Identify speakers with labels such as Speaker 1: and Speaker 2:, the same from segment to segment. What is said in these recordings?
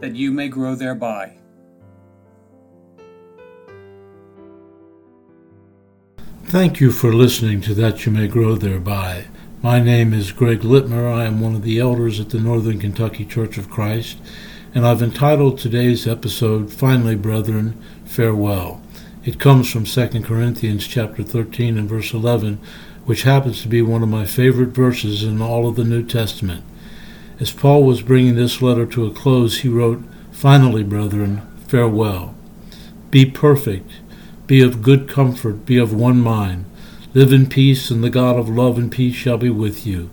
Speaker 1: that you may grow thereby.
Speaker 2: Thank you for listening to That You May Grow Thereby. My name is Greg Litmer. I am one of the elders at the Northern Kentucky Church of Christ, and I've entitled today's episode, Finally, Brethren, Farewell. It comes from 2 Corinthians chapter 13 and verse 11, which happens to be one of my favorite verses in all of the New Testament. As Paul was bringing this letter to a close, he wrote, Finally, brethren, farewell. Be perfect, be of good comfort, be of one mind. Live in peace, and the God of love and peace shall be with you.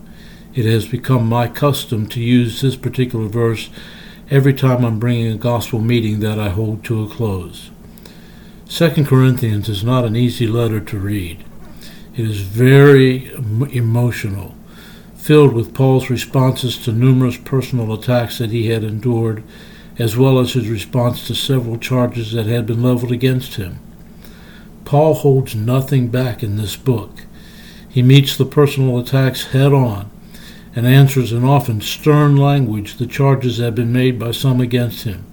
Speaker 2: It has become my custom to use this particular verse every time I'm bringing a gospel meeting that I hold to a close. Second Corinthians is not an easy letter to read. It is very emotional filled with Paul's responses to numerous personal attacks that he had endured, as well as his response to several charges that had been leveled against him. Paul holds nothing back in this book. He meets the personal attacks head on and answers in often stern language the charges that have been made by some against him.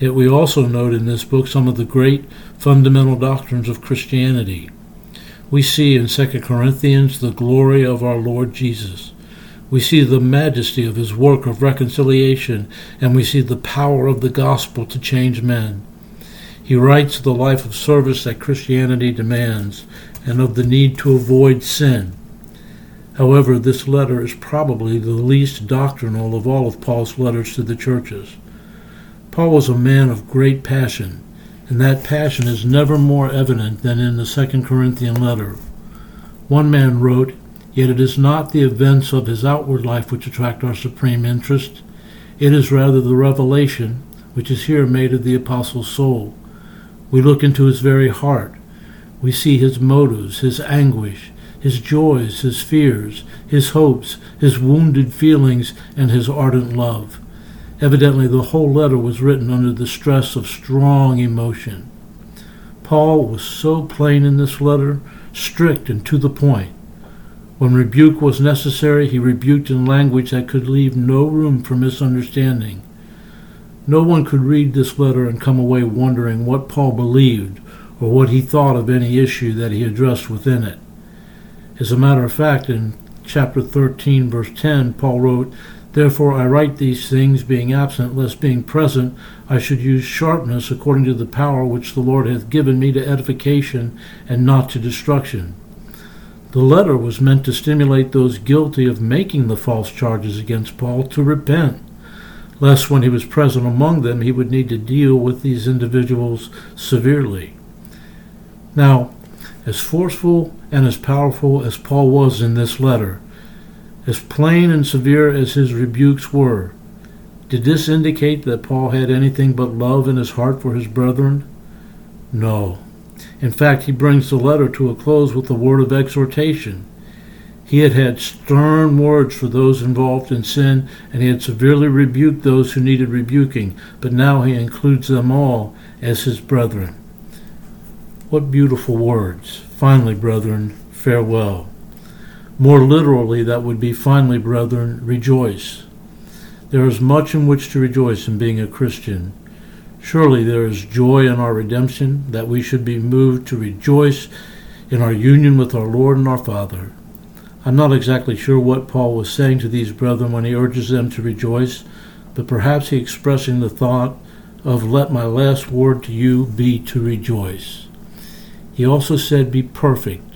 Speaker 2: Yet we also note in this book some of the great fundamental doctrines of Christianity we see in 2 Corinthians the glory of our Lord Jesus. We see the majesty of his work of reconciliation, and we see the power of the gospel to change men. He writes of the life of service that Christianity demands and of the need to avoid sin. However, this letter is probably the least doctrinal of all of Paul's letters to the churches. Paul was a man of great passion and that passion is never more evident than in the Second Corinthian letter. One man wrote, Yet it is not the events of his outward life which attract our supreme interest. It is rather the revelation, which is here made of the apostle's soul. We look into his very heart. We see his motives, his anguish, his joys, his fears, his hopes, his wounded feelings, and his ardent love. Evidently, the whole letter was written under the stress of strong emotion. Paul was so plain in this letter, strict and to the point. When rebuke was necessary, he rebuked in language that could leave no room for misunderstanding. No one could read this letter and come away wondering what Paul believed or what he thought of any issue that he addressed within it. As a matter of fact, in chapter 13, verse 10, Paul wrote, Therefore I write these things, being absent, lest being present I should use sharpness according to the power which the Lord hath given me to edification and not to destruction. The letter was meant to stimulate those guilty of making the false charges against Paul to repent, lest when he was present among them he would need to deal with these individuals severely. Now, as forceful and as powerful as Paul was in this letter, as plain and severe as his rebukes were, did this indicate that Paul had anything but love in his heart for his brethren? No. In fact, he brings the letter to a close with a word of exhortation. He had had stern words for those involved in sin, and he had severely rebuked those who needed rebuking, but now he includes them all as his brethren. What beautiful words. Finally, brethren, farewell. More literally, that would be finally, brethren, rejoice. There is much in which to rejoice in being a Christian. Surely there is joy in our redemption, that we should be moved to rejoice in our union with our Lord and our Father. I'm not exactly sure what Paul was saying to these brethren when he urges them to rejoice, but perhaps he expressing the thought of, Let my last word to you be to rejoice. He also said, Be perfect,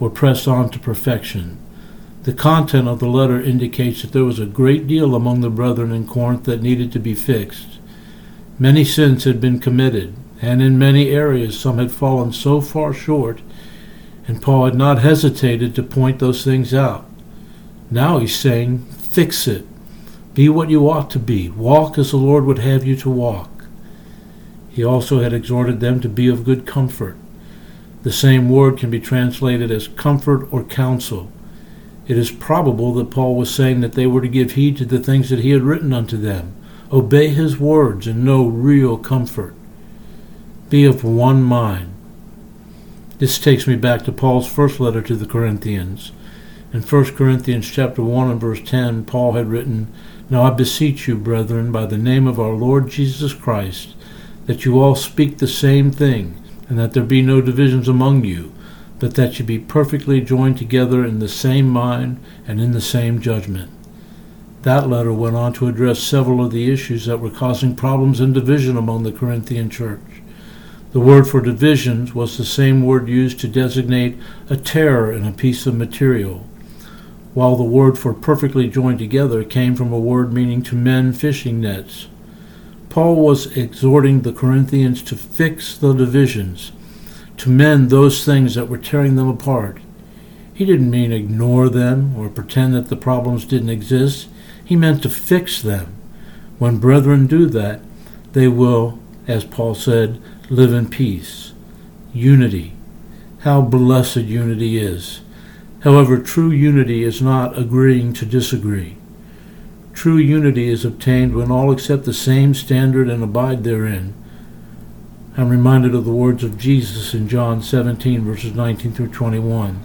Speaker 2: or press on to perfection. The content of the letter indicates that there was a great deal among the brethren in Corinth that needed to be fixed. Many sins had been committed, and in many areas some had fallen so far short, and Paul had not hesitated to point those things out. Now he's saying, fix it. Be what you ought to be. Walk as the Lord would have you to walk. He also had exhorted them to be of good comfort. The same word can be translated as comfort or counsel. It is probable that Paul was saying that they were to give heed to the things that he had written unto them, obey his words, and know real comfort. Be of one mind. This takes me back to Paul's first letter to the Corinthians. In 1 Corinthians chapter 1 and verse 10, Paul had written, Now I beseech you, brethren, by the name of our Lord Jesus Christ, that you all speak the same thing, and that there be no divisions among you, but that you be perfectly joined together in the same mind and in the same judgment. That letter went on to address several of the issues that were causing problems and division among the Corinthian church. The word for divisions was the same word used to designate a tear in a piece of material, while the word for perfectly joined together came from a word meaning to mend fishing nets. Paul was exhorting the Corinthians to fix the divisions, to mend those things that were tearing them apart. He didn't mean ignore them or pretend that the problems didn't exist. He meant to fix them. When brethren do that, they will, as Paul said, live in peace. Unity. How blessed unity is. However, true unity is not agreeing to disagree. True unity is obtained when all accept the same standard and abide therein. I'm reminded of the words of Jesus in John 17, verses 19 through 21.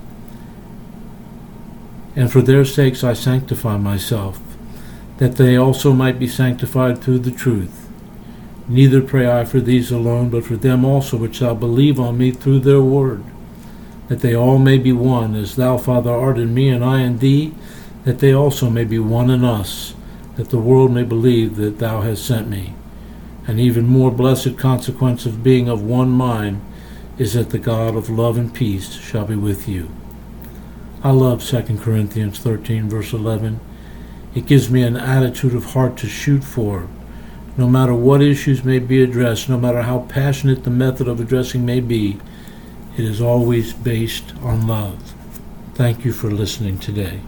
Speaker 2: And for their sakes I sanctify myself, that they also might be sanctified through the truth. Neither pray I for these alone, but for them also which shall believe on me through their word, that they all may be one, as thou, Father, art in me, and I in thee, that they also may be one in us, that the world may believe that thou hast sent me. An even more blessed consequence of being of one mind is that the God of love and peace shall be with you. I love 2 Corinthians 13, verse 11. It gives me an attitude of heart to shoot for. No matter what issues may be addressed, no matter how passionate the method of addressing may be, it is always based on love. Thank you for listening today.